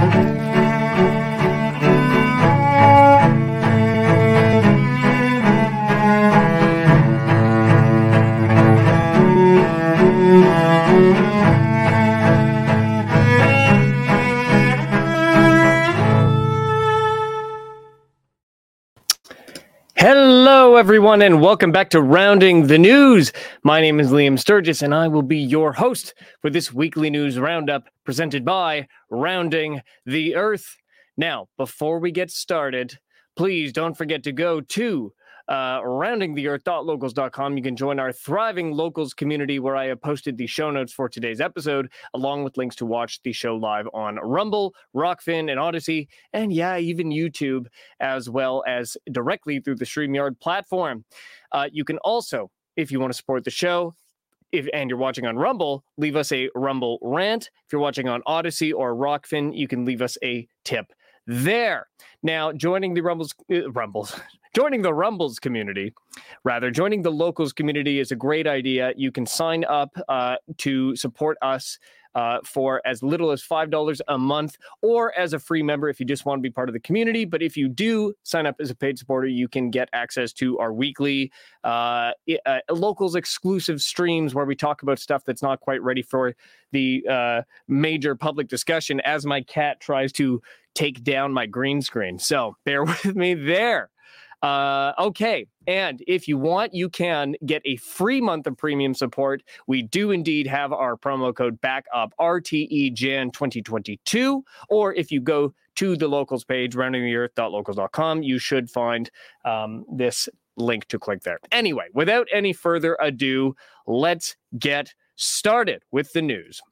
Hello, everyone, and welcome back to Rounding the News. My name is Liam Sturgis, and I will be your host for this weekly news roundup presented by Rounding the Earth. Now, before we get started, please don't forget to go to uh, roundingtheearth.locals.com. You can join our thriving locals community where I have posted the show notes for today's episode, along with links to watch the show live on Rumble, Rokfin, and Odysee, and yeah, even YouTube, as well as directly through the StreamYard platform. Uh, you can also, if you want to support the show, if and you're watching on Rumble, leave us a Rumble rant. If you're watching on Odysee or Rokfin, you can leave us a tip there. Now, joining the Rumbles, uh, Rumbles, joining the Rumbles community, rather, joining the locals community is a great idea. You can sign up uh, to support us uh, for as little as $5 a month or as a free member if you just want to be part of the community. But if you do sign up as a paid supporter, you can get access to our weekly uh, uh, locals exclusive streams where we talk about stuff that's not quite ready for the uh, major public discussion as my cat tries to take down my green screen. So bear with me there. Uh, okay. And if you want, you can get a free month of premium support. We do indeed have our promo code back up RTEJAN 2022. Or if you go to the locals page, roundingtheearth.locals.com, you should find um, this link to click there. Anyway, without any further ado, let's get started with the news.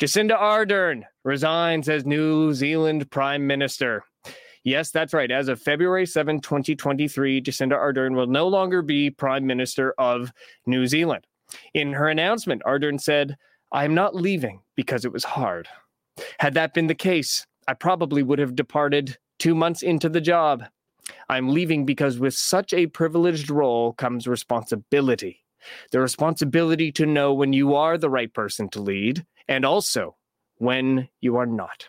Jacinda Ardern resigns as New Zealand Prime Minister. Yes, that's right. As of February 7, 2023, Jacinda Ardern will no longer be Prime Minister of New Zealand. In her announcement, Ardern said, I am not leaving because it was hard. Had that been the case, I probably would have departed two months into the job. I'm leaving because with such a privileged role comes responsibility. The responsibility to know when you are the right person to lead and also when you are not.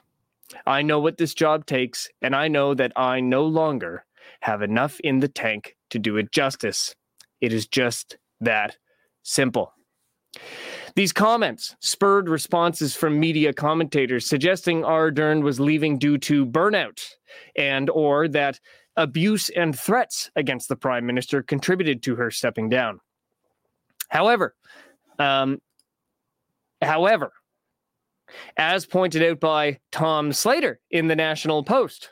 I know what this job takes, and I know that I no longer have enough in the tank to do it justice. It is just that simple. These comments spurred responses from media commentators suggesting Ardern was leaving due to burnout and or that abuse and threats against the prime minister contributed to her stepping down. However, um, however, as pointed out by Tom Slater in the National Post.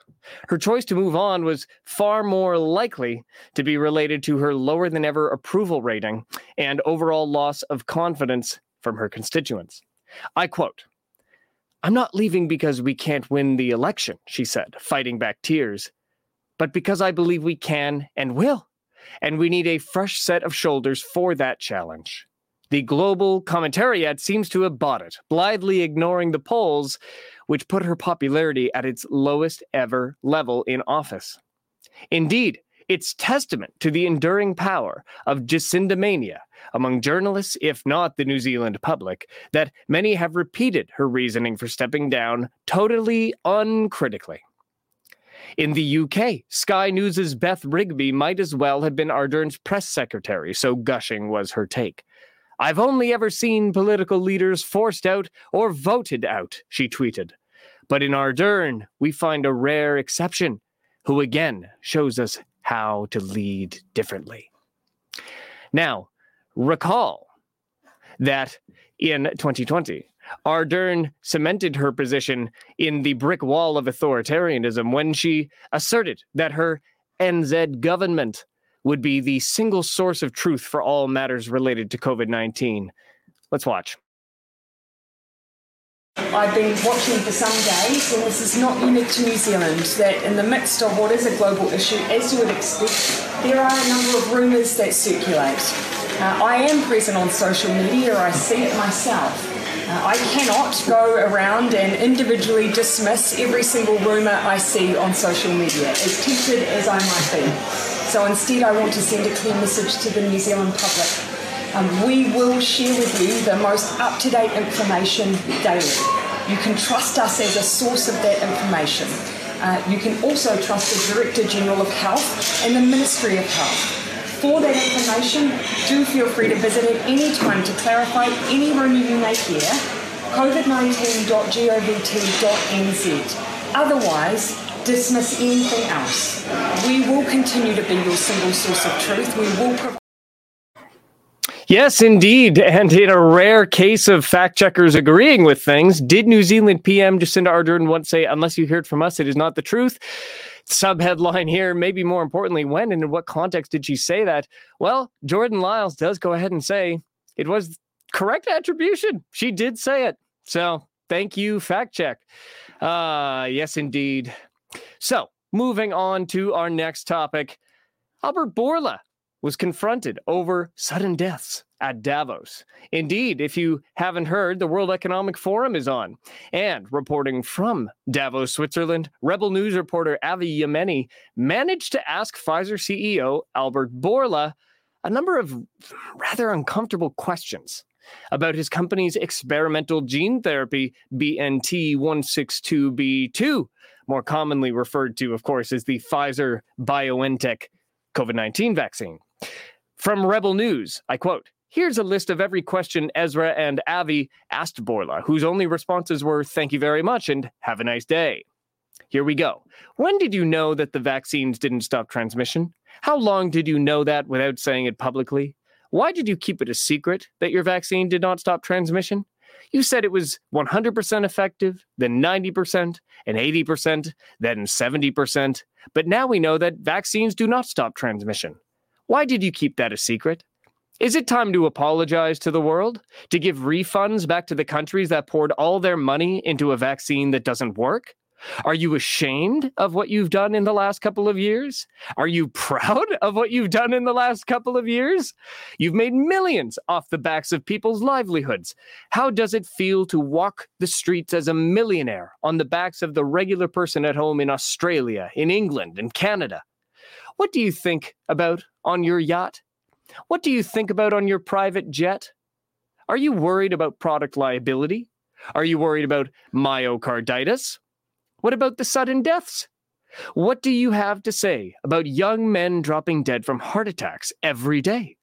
Her choice to move on was far more likely to be related to her lower than ever approval rating and overall loss of confidence from her constituents. I quote, I'm not leaving because we can't win the election, she said, fighting back tears, but because I believe we can and will. And we need a fresh set of shoulders for that challenge. The global commentariat seems to have bought it, blithely ignoring the polls, which put her popularity at its lowest ever level in office. Indeed, it's testament to the enduring power of Jacinda mania among journalists, if not the New Zealand public, that many have repeated her reasoning for stepping down totally uncritically. In the UK, Sky News' Beth Rigby might as well have been Ardern's press secretary, so gushing was her take. I've only ever seen political leaders forced out or voted out, she tweeted. But in Ardern, we find a rare exception who again shows us how to lead differently. Now, recall that in 2020, Ardern cemented her position in the brick wall of authoritarianism when she asserted that her NZ government would be the single source of truth for all matters related to COVID 19. Let's watch. I've been watching for some days, and this is not unique to New Zealand, that in the midst of what is a global issue, as you would expect, there are a number of rumours that circulate. Uh, I am present on social media, I see it myself. Uh, I cannot go around and individually dismiss every single rumour I see on social media, as tempted as I might be. So instead, I want to send a clear message to the New Zealand public. Um, we will share with you the most up to date information daily. You can trust us as a source of that information. Uh, you can also trust the Director General of Health and the Ministry of Health. For that information, do feel free to visit at any time to clarify any rumour you may hear, covid19.govt.nz. Otherwise, dismiss anything else. We will continue to be your single source of truth. We will provide Yes, indeed. And in a rare case of fact checkers agreeing with things, did New Zealand PM Jacinda Ardern once say, unless you hear it from us, it is not the truth? Subheadline here, maybe more importantly, when and in what context did she say that? Well, Jordan Liles does go ahead and say it was correct attribution. She did say it. So thank you, fact check. Uh, yes, indeed. So moving on to our next topic. Albert Bourla was confronted over sudden deaths at Davos. Indeed, if you haven't heard, the World Economic Forum is on. And reporting from Davos, Switzerland, Rebel News reporter Avi Yemeni managed to ask Pfizer CEO Albert Bourla a number of rather uncomfortable questions about his company's experimental gene therapy, BNT 162b2, more commonly referred to, of course, as the Pfizer BioNTech COVID 19 vaccine. From Rebel News, I quote, Here's a list of every question Ezra and Avi asked Bourla, whose only responses were, Thank you very much and have a nice day. Here we go. When did you know that the vaccines didn't stop transmission? How long did you know that without saying it publicly? Why did you keep it a secret that your vaccine did not stop transmission? You said it was 100% effective, then 90%, and 80%, then 70%. But now we know that vaccines do not stop transmission. Why did you keep that a secret? Is it time to apologize to the world? To give refunds back to the countries that poured all their money into a vaccine that doesn't work? Are you ashamed of what you've done in the last couple of years? Are you proud of what you've done in the last couple of years? You've made millions off the backs of people's livelihoods. How does it feel to walk the streets as a millionaire on the backs of the regular person at home in Australia, in England, in Canada? What do you think about on your yacht? What do you think about on your private jet? Are you worried about product liability? Are you worried about myocarditis? What about the sudden deaths? What do you have to say about young men dropping dead from heart attacks every day?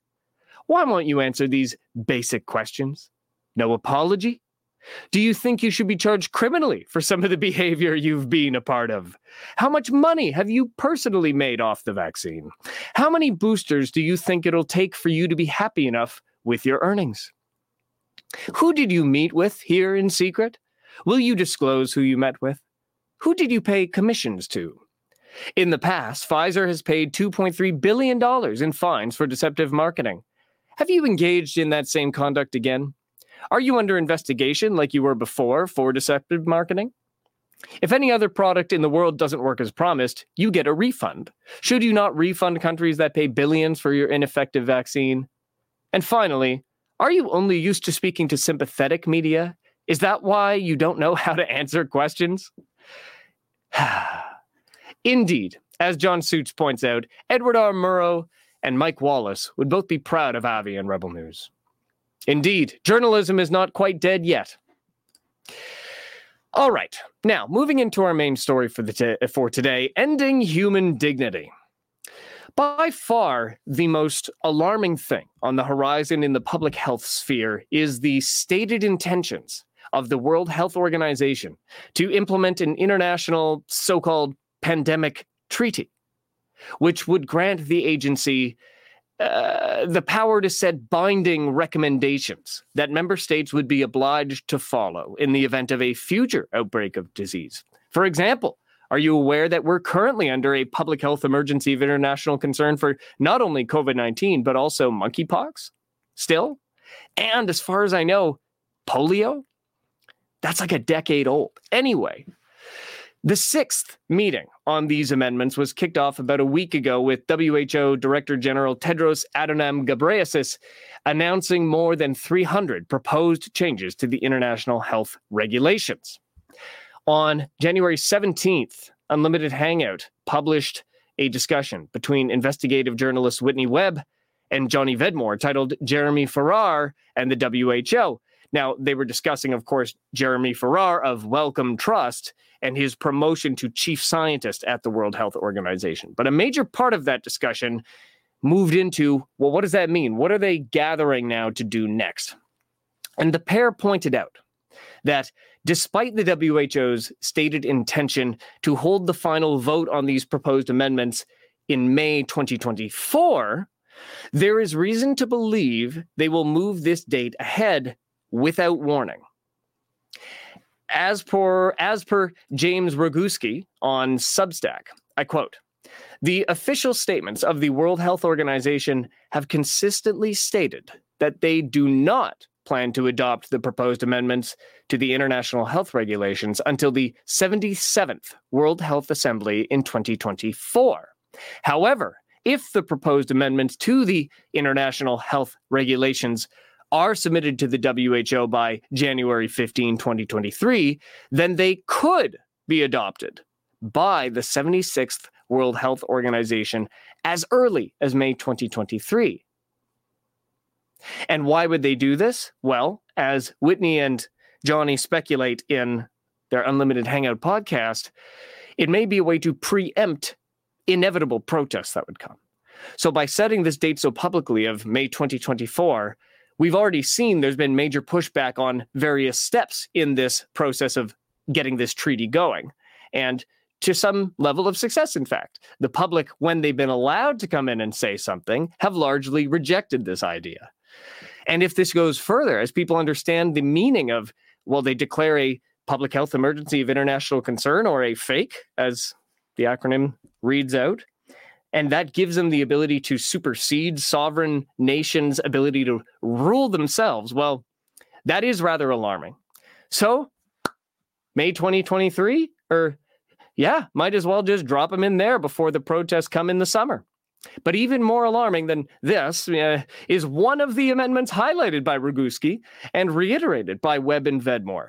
Why won't you answer these basic questions? No apology? Do you think you should be charged criminally for some of the behavior you've been a part of? How much money have you personally made off the vaccine? How many boosters do you think it'll take for you to be happy enough with your earnings? Who did you meet with here in secret? Will you disclose who you met with? Who did you pay commissions to? In the past, Pfizer has paid $2.3 billion in fines for deceptive marketing. Have you engaged in that same conduct again? Are you under investigation like you were before for deceptive marketing? If any other product in the world doesn't work as promised, you get a refund. Should you not refund countries that pay billions for your ineffective vaccine? And finally, are you only used to speaking to sympathetic media? Is that why you don't know how to answer questions? Indeed, as John Suits points out, Edward R. Murrow and Mike Wallace would both be proud of Avi and Rebel News. Indeed, journalism is not quite dead yet. All right, now moving into our main story for the t- for today: ending human dignity. By far, the most alarming thing on the horizon in the public health sphere is the stated intentions of the World Health Organization to implement an international so-called pandemic treaty, which would grant the agency uh, the power to set binding recommendations that member states would be obliged to follow in the event of a future outbreak of disease. For example, are you aware that we're currently under a public health emergency of international concern for not only COVID 19, but also monkeypox still? And as far as I know, polio? That's like a decade old. Anyway, the sixth meeting on these amendments was kicked off about a week ago with WHO Director General Tedros Adhanom Ghebreyesus announcing more than 300 proposed changes to the international health regulations. On January 17th, Unlimited Hangout published a discussion between investigative journalist Whitney Webb and Johnny Vedmore titled Jeremy Farrar and the WHO Now, they were discussing, of course, Jeremy Farrar of Wellcome Trust and his promotion to chief scientist at the World Health Organization. But a major part of that discussion moved into well, what does that mean? What are they gathering now to do next? And the pair pointed out that despite the WHO's stated intention to hold the final vote on these proposed amendments in May 2024, there is reason to believe they will move this date ahead without warning. As per, as per James Roguski on Substack, I quote, the official statements of the World Health Organization have consistently stated that they do not plan to adopt the proposed amendments to the international health regulations until the 77th World Health Assembly in 2024. However, if the proposed amendments to the international health regulations are submitted to the WHO by January 15, 2023, then they could be adopted by the 76th World Health Organization as early as May 2023. And why would they do this? Well, as Whitney and Johnny speculate in their Unlimited Hangout podcast, it may be a way to preempt inevitable protests that would come. So, by setting this date so publicly of May 2024, we've already seen there's been major pushback on various steps in this process of getting this treaty going. And to some level of success, in fact. The public, when they've been allowed to come in and say something, have largely rejected this idea. And if this goes further, as people understand the meaning of, well, they declare a public health emergency of international concern or a fake, as the acronym reads out, and that gives them the ability to supersede sovereign nations' ability to rule themselves. Well, that is rather alarming. So, May 2023, or yeah, might as well just drop them in there before the protests come in the summer. But even more alarming than this uh, is one of the amendments highlighted by Roguski and reiterated by Webb and Vedmore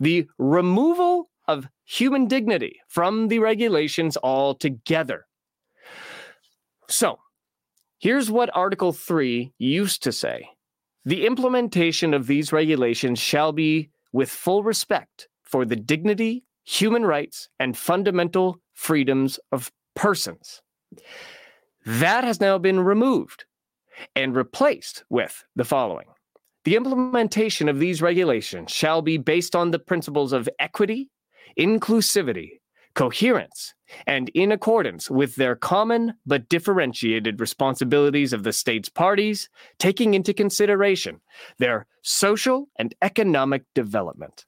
the removal of human dignity from the regulations altogether. So, here's what Article 3 used to say The implementation of these regulations shall be with full respect for the dignity, human rights, and fundamental freedoms of persons. That has now been removed and replaced with the following The implementation of these regulations shall be based on the principles of equity, inclusivity, coherence, and in accordance with their common but differentiated responsibilities of the state's parties, taking into consideration their social and economic development.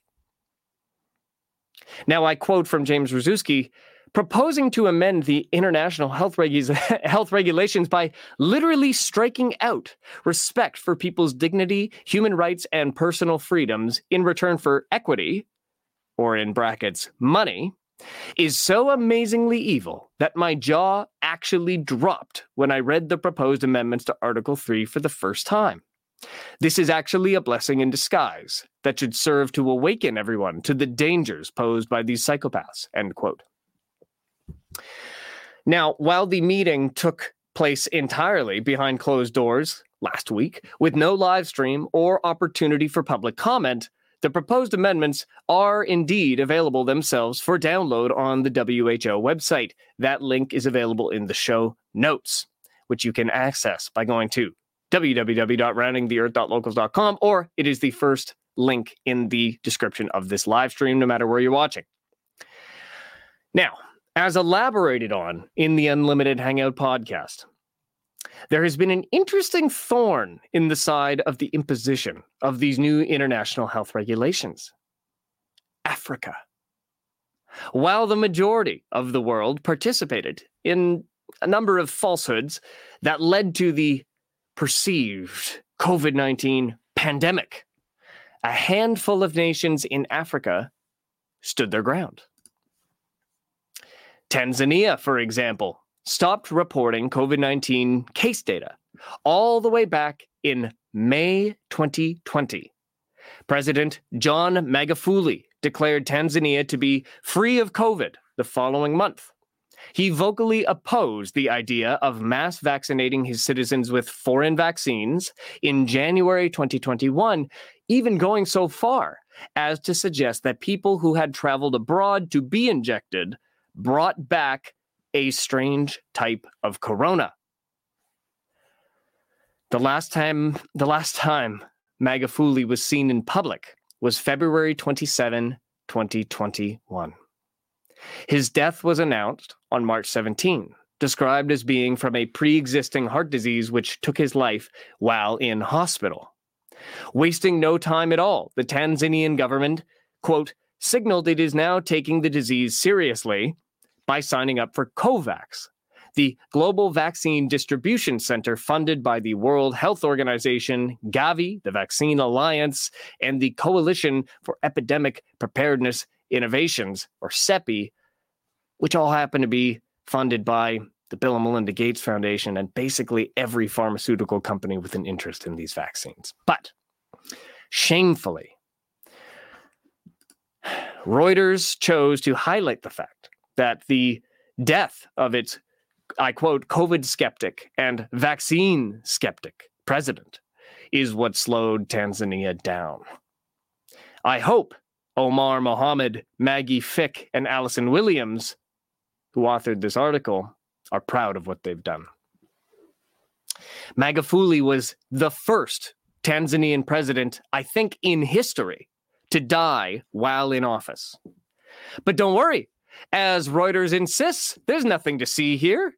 Now, I quote from James Roguski proposing to amend the international health, regu- health regulations by literally striking out respect for people's dignity, human rights, and personal freedoms in return for equity, or in brackets, money, is so amazingly evil that my jaw actually dropped when I read the proposed amendments to Article 3 for the first time. This is actually a blessing in disguise that should serve to awaken everyone to the dangers posed by these psychopaths. End quote. Now, while the meeting took place entirely behind closed doors last week, with no live stream or opportunity for public comment, the proposed amendments are indeed available themselves for download on the WHO website. That link is available in the show notes, which you can access by going to www.roundingtheearth.locals.com, or it is the first link in the description of this live stream, no matter where you're watching. Now, as elaborated on in the Unlimited Hangout podcast, there has been an interesting thorn in the side of the imposition of these new international health regulations Africa. While the majority of the world participated in a number of falsehoods that led to the perceived COVID 19 pandemic, a handful of nations in Africa stood their ground. Tanzania, for example, stopped reporting COVID 19 case data all the way back in May 2020. President John Magufuli declared Tanzania to be free of COVID the following month. He vocally opposed the idea of mass vaccinating his citizens with foreign vaccines in January 2021, even going so far as to suggest that people who had traveled abroad to be injected brought back a strange type of corona. The last time the last time Magufuli was seen in public was February 27, 2021. His death was announced on March 17, described as being from a pre existing heart disease which took his life while in hospital. Wasting no time at all, the Tanzanian government, quote, signaled it is now taking the disease seriously by signing up for COVAX, the Global Vaccine Distribution Center funded by the World Health Organization, Gavi, the Vaccine Alliance, and the Coalition for Epidemic Preparedness Innovations, or CEPI, which all happen to be funded by the Bill and Melinda Gates Foundation and basically every pharmaceutical company with an interest in these vaccines. But shamefully, Reuters chose to highlight the fact that the death of its, I quote, COVID skeptic and vaccine skeptic president is what slowed Tanzania down. I hope Omar Mohammed, Maggie Fick, and Allison Williams, who authored this article, are proud of what they've done. Magufuli was the first Tanzanian president, I think, in history to die while in office. But don't worry, as Reuters insists, there's nothing to see here.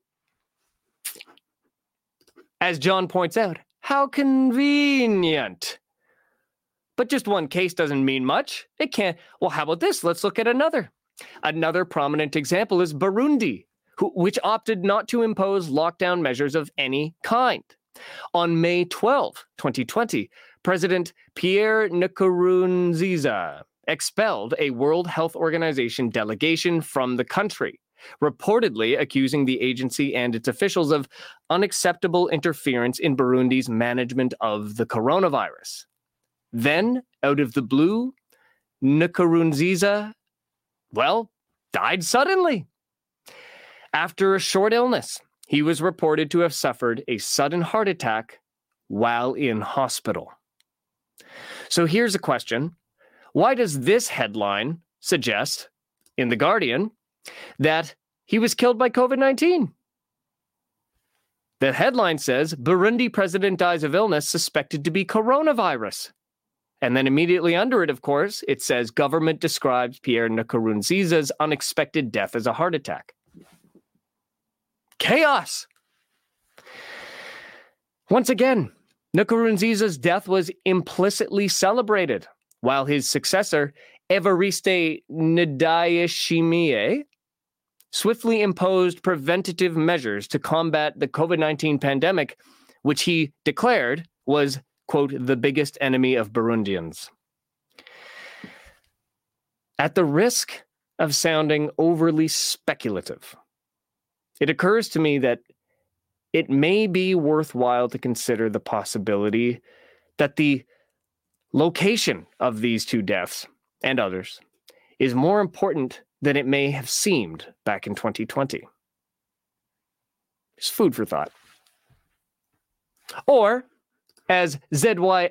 As John points out, how convenient. But just one case doesn't mean much. It can't. Well, how about this? Let's look at another. Another prominent example is Burundi, who, which opted not to impose lockdown measures of any kind. On May 12, 2020, President Pierre Nkurunziza expelled a World Health Organization delegation from the country, reportedly accusing the agency and its officials of unacceptable interference in Burundi's management of the coronavirus. Then, out of the blue, Nkurunziza, well, died suddenly. After a short illness, he was reported to have suffered a sudden heart attack while in hospital. So here's a question Why does this headline suggest in The Guardian that he was killed by COVID 19? The headline says Burundi president dies of illness suspected to be coronavirus. And then immediately under it, of course, it says government describes Pierre Nkurunziza's unexpected death as a heart attack. Chaos. Once again, Nkurunziza's death was implicitly celebrated, while his successor, Evariste Ndayishimiye, swiftly imposed preventative measures to combat the COVID 19 pandemic, which he declared was quote, the biggest enemy of Burundians. At the risk of sounding overly speculative, it occurs to me that it may be worthwhile to consider the possibility that the location of these two deaths and others is more important than it may have seemed back in 2020. It's food for thought. Or as ZYXE's,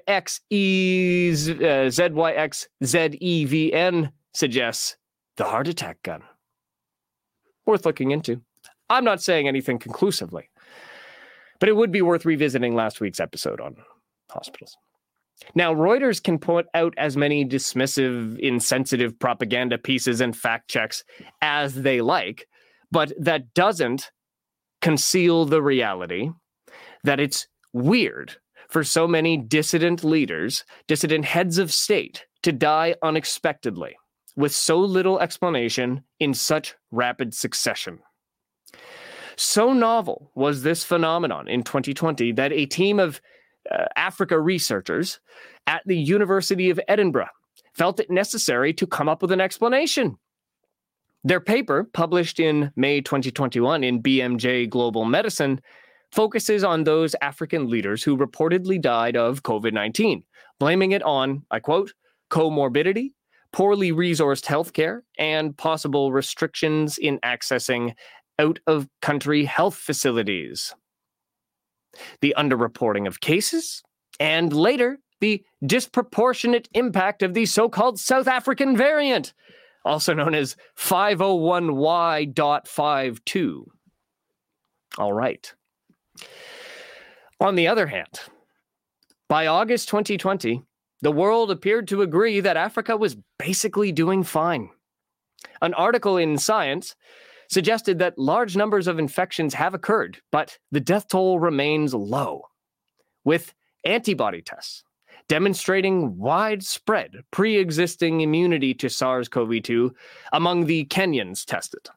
uh, ZYXZEVN suggests, the heart attack gun. Worth looking into. I'm not saying anything conclusively, but it would be worth revisiting last week's episode on hospitals. Now, Reuters can put out as many dismissive, insensitive propaganda pieces and fact checks as they like, but that doesn't conceal the reality that it's weird for so many dissident leaders, dissident heads of state, to die unexpectedly with so little explanation in such rapid succession. So novel was this phenomenon in 2020 that a team of uh, Africa researchers at the University of Edinburgh felt it necessary to come up with an explanation. Their paper, published in May 2021 in BMJ Global Medicine, focuses on those African leaders who reportedly died of COVID 19, blaming it on, I quote, comorbidity, poorly resourced healthcare, and possible restrictions in accessing out of country health facilities. The underreporting of cases, and later, the disproportionate impact of the so called South African variant, also known as 501Y.V2. All right. On the other hand, by August 2020, the world appeared to agree that Africa was basically doing fine. An article in Science suggested that large numbers of infections have occurred, but the death toll remains low. With antibody tests demonstrating widespread pre existing immunity to SARS CoV 2 among the Kenyans tested.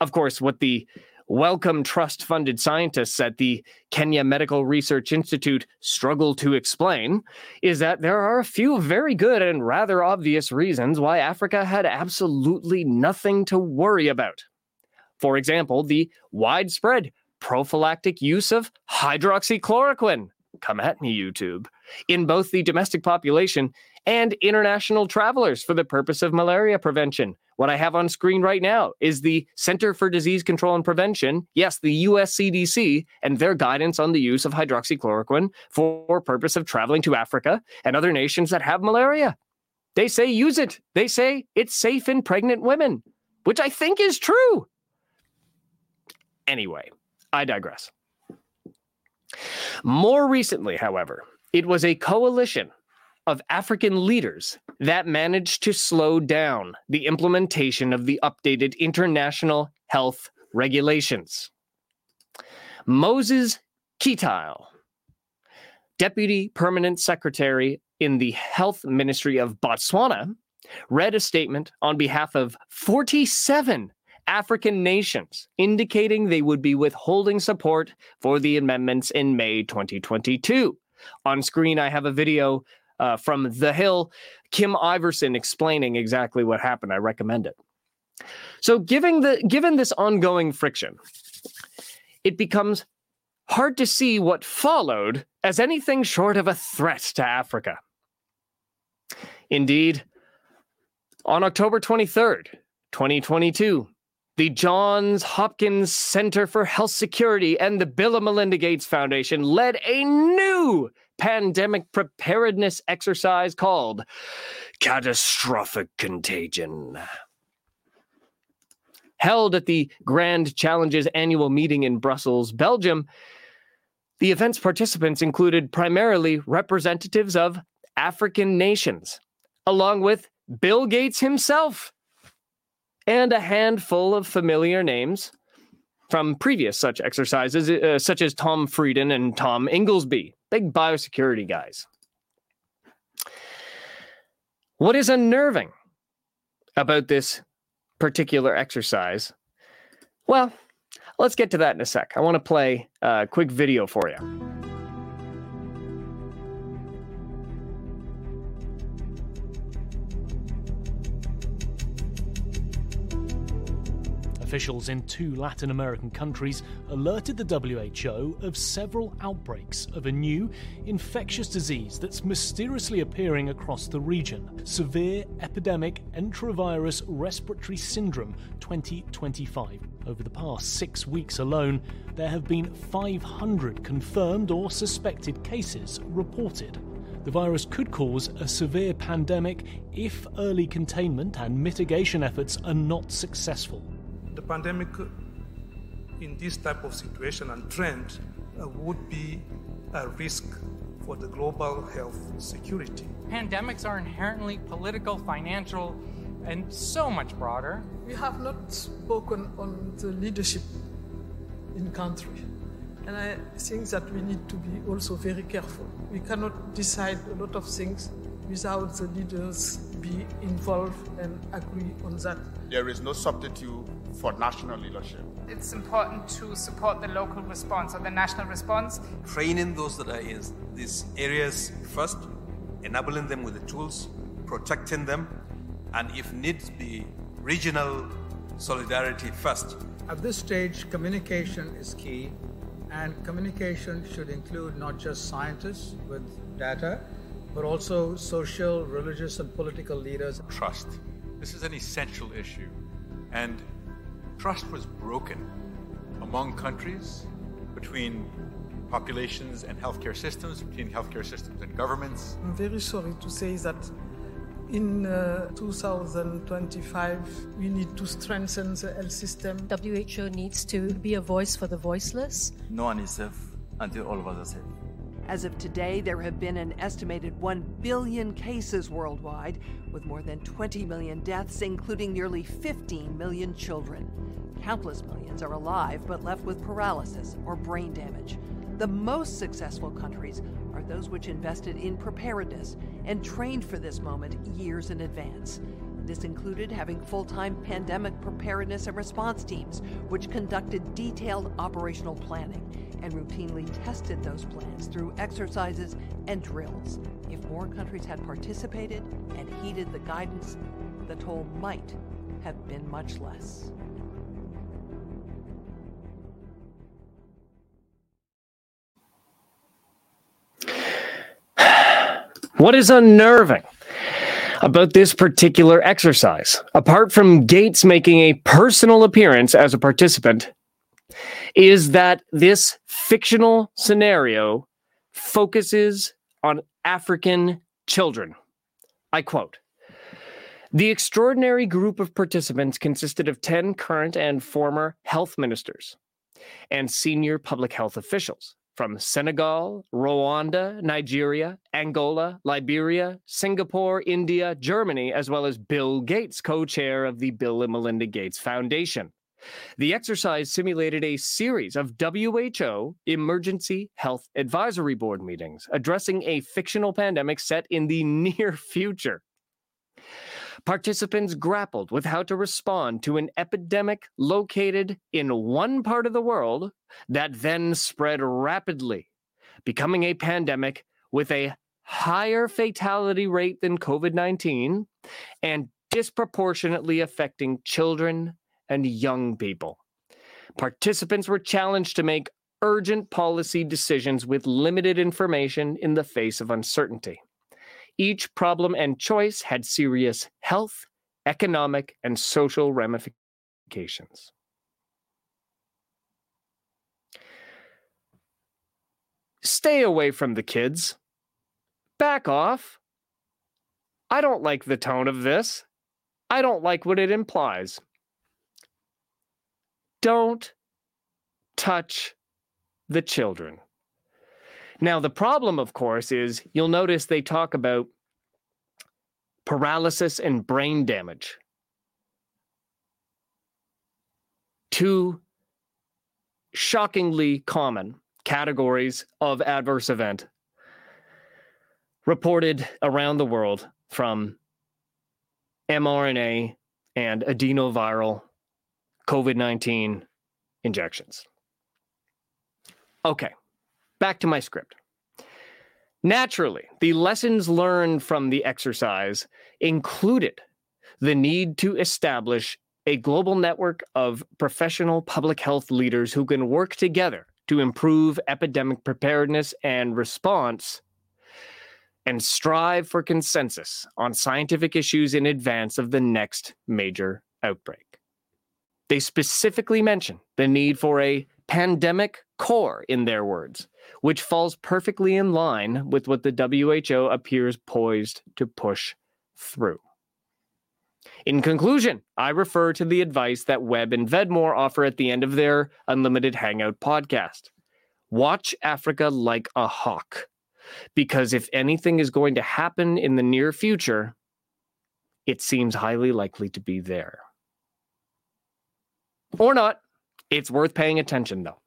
Of course, what the Wellcome Trust funded scientists at the Kenya Medical Research Institute struggle to explain is that there are a few very good and rather obvious reasons why Africa had absolutely nothing to worry about. For example, the widespread prophylactic use of hydroxychloroquine. Come at me, YouTube. In both the domestic population and international travelers for the purpose of malaria prevention. What I have on screen right now is the Center for Disease Control and Prevention, yes, the US CDC, and their guidance on the use of hydroxychloroquine for purpose of traveling to Africa and other nations that have malaria. They say use it. They say it's safe in pregnant women, which I think is true. Anyway, I digress. More recently, however, it was a coalition of African leaders that managed to slow down the implementation of the updated international health regulations. Moses Keetile, Deputy Permanent Secretary in the Health Ministry of Botswana, read a statement on behalf of 47 African nations, indicating they would be withholding support for the amendments in May 2022. On screen, I have a video uh, from The Hill, Kim Iversen explaining exactly what happened. I recommend it. So, given the given this ongoing friction, it becomes hard to see what followed as anything short of a threat to Africa. Indeed, on October 23rd, 2022, the Johns Hopkins Center for Health Security and the Bill and Melinda Gates Foundation led a new pandemic preparedness exercise called Catastrophic Contagion. Held at the Grand Challenges annual meeting in Brussels, Belgium, the event's participants included primarily representatives of African nations, along with Bill Gates himself, and a handful of familiar names from previous such exercises, uh, such as Tom Frieden and Tom Inglesby, big biosecurity guys. What is unnerving about this particular exercise? Well, let's get to that in a sec. I want to play uh, a quick video for you. Officials in two Latin American countries alerted the WHO of several outbreaks of a new infectious disease that's mysteriously appearing across the region severe epidemic enterovirus respiratory syndrome 2025. Over the past six weeks alone, there have been 500 confirmed or suspected cases reported. The virus could cause a severe pandemic if early containment and mitigation efforts are not successful the pandemic in this type of situation and trend uh, would be a risk for the global health security. Pandemics are inherently political, financial, and so much broader. We have not spoken on the leadership in country. And I think that we need to be also very careful. We cannot decide a lot of things without the leaders be involved and agree on that. There is no substitute for national leadership. It's important to support the local response or the national response. Training those that are in these areas first, enabling them with the tools, protecting them, and if needs be, regional solidarity first. At this stage, communication is key, and communication should include not just scientists with data, but also social, religious, and political leaders. Trust. This is an essential issue. And Trust was broken among countries, between populations and healthcare systems, between healthcare systems and governments. I'm very sorry to say that in uh, 2025, we need to strengthen the health system. WHO needs to be a voice for the voiceless. No one is safe until all of us are safe. As of today, there have been an estimated 1 billion cases worldwide, with more than 20 million deaths, including nearly 15 million children. Countless millions are alive but left with paralysis or brain damage. The most successful countries are those which invested in preparedness and trained for this moment years in advance. This included having full time pandemic preparedness and response teams, which conducted detailed operational planning and routinely tested those plans through exercises and drills. If more countries had participated and heeded the guidance, the toll might have been much less. What is unnerving about this particular exercise, apart from Gates making a personal appearance as a participant, is that this fictional scenario focuses on African children. I quote The extraordinary group of participants consisted of 10 current and former health ministers and senior public health officials from Senegal, Rwanda, Nigeria, Angola, Liberia, Singapore, India, Germany, as well as Bill Gates, co chair of the Bill and Melinda Gates Foundation. The exercise simulated a series of WHO Emergency Health Advisory Board meetings addressing a fictional pandemic set in the near future. Participants grappled with how to respond to an epidemic located in one part of the world that then spread rapidly, becoming a pandemic with a higher fatality rate than COVID 19 and disproportionately affecting children and young people. Participants were challenged to make urgent policy decisions with limited information in the face of uncertainty. Each problem and choice had serious health, economic, and social ramifications. Stay away from the kids. Back off. I don't like the tone of this. I don't like what it implies. Don't touch the children. Now, the problem, of course, is you'll notice they talk about paralysis and brain damage. Two shockingly common categories of adverse event reported around the world from mRNA and adenoviral COVID 19 injections. Okay, back to my script. Naturally, the lessons learned from the exercise included the need to establish a global network of professional public health leaders who can work together to improve epidemic preparedness and response and strive for consensus on scientific issues in advance of the next major outbreak. They specifically mention the need for a pandemic corps, in their words, which falls perfectly in line with what the WHO appears poised to push through. In conclusion, I refer to the advice that Webb and Vedmore offer at the end of their Unlimited Hangout podcast. Watch Africa like a hawk, because if anything is going to happen in the near future, it seems highly likely to be there. Or not. It's worth paying attention, though.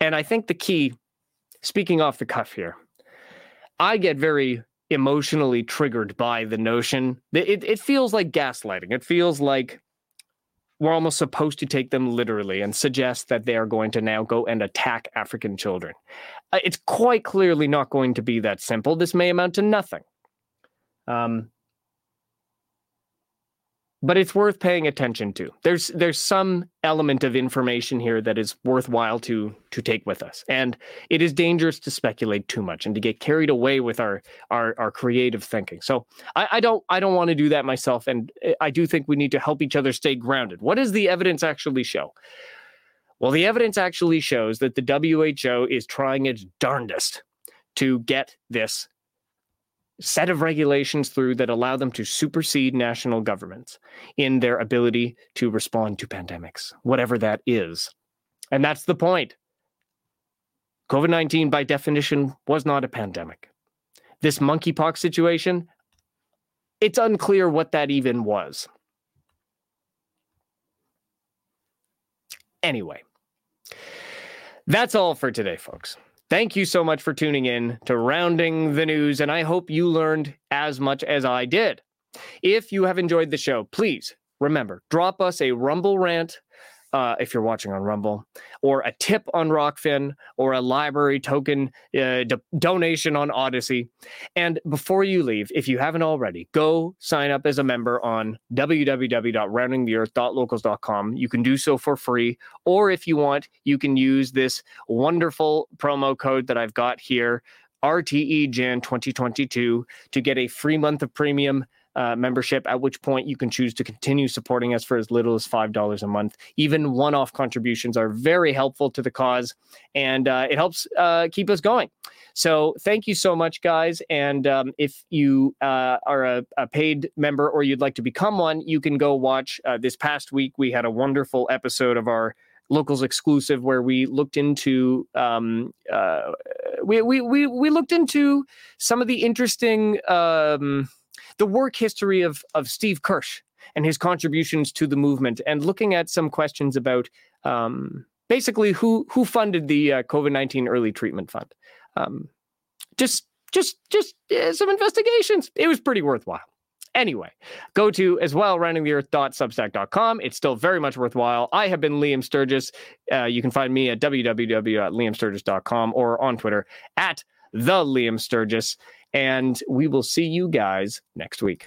And I think the key, speaking off the cuff here, I get very emotionally triggered by the notion that it, it feels like gaslighting. It feels like we're almost supposed to take them literally and suggest that they are going to now go and attack African children. Uh, it's quite clearly not going to be that simple. This may amount to nothing. Um, but it's worth paying attention to. There's there's some element of information here that is worthwhile to to take with us, and it is dangerous to speculate too much and to get carried away with our our, our creative thinking. So I, I don't I don't want to do that myself, and eh, I do think we need to help each other stay grounded. What does the evidence actually show? Well, the evidence actually shows that the WHO is trying its darndest to get this set of regulations through that allow them to supersede national governments in their ability to respond to pandemics, whatever that is. And that's the point. COVID 19, by definition, was not a pandemic. This monkeypox situation, it's unclear what that even was. Anyway, that's all for today, folks. Thank you so much for tuning in to Rounding the News, and I hope you learned as much as I did. If you have enjoyed the show, please remember drop us a Rumble rant uh, if you're watching on Rumble, or a tip on Rokfin, or a library token uh, do- donation on Odysee. And before you leave, if you haven't already, go sign up as a member on www.roundingtheearth.locals.com. You can do so for free, or if you want, you can use this wonderful promo code that I've got here. RTE Jan 2022 to get a free month of premium uh, membership, at which point you can choose to continue supporting us for as little as $5 a month. Even one off contributions are very helpful to the cause and uh, it helps uh, keep us going. So thank you so much, guys. And um, if you uh, are a, a, paid member or you'd like to become one, you can go watch. Uh, this past week, we had a wonderful episode of our locals exclusive where we looked into um, uh, we, we we we looked into some of the interesting um, the work history of of Steve Kirsch and his contributions to the movement, and looking at some questions about um, basically who who funded the uh, COVID nineteen early treatment fund. Um, just just just uh, some investigations. It was pretty worthwhile. Anyway, go to as well roundingtheearth.substack.com. It's still very much worthwhile. I have been Liam Sturgis. Uh, you can find me at www.liamsturgis.com or on Twitter at the Liam Sturgis and we will see you guys next week.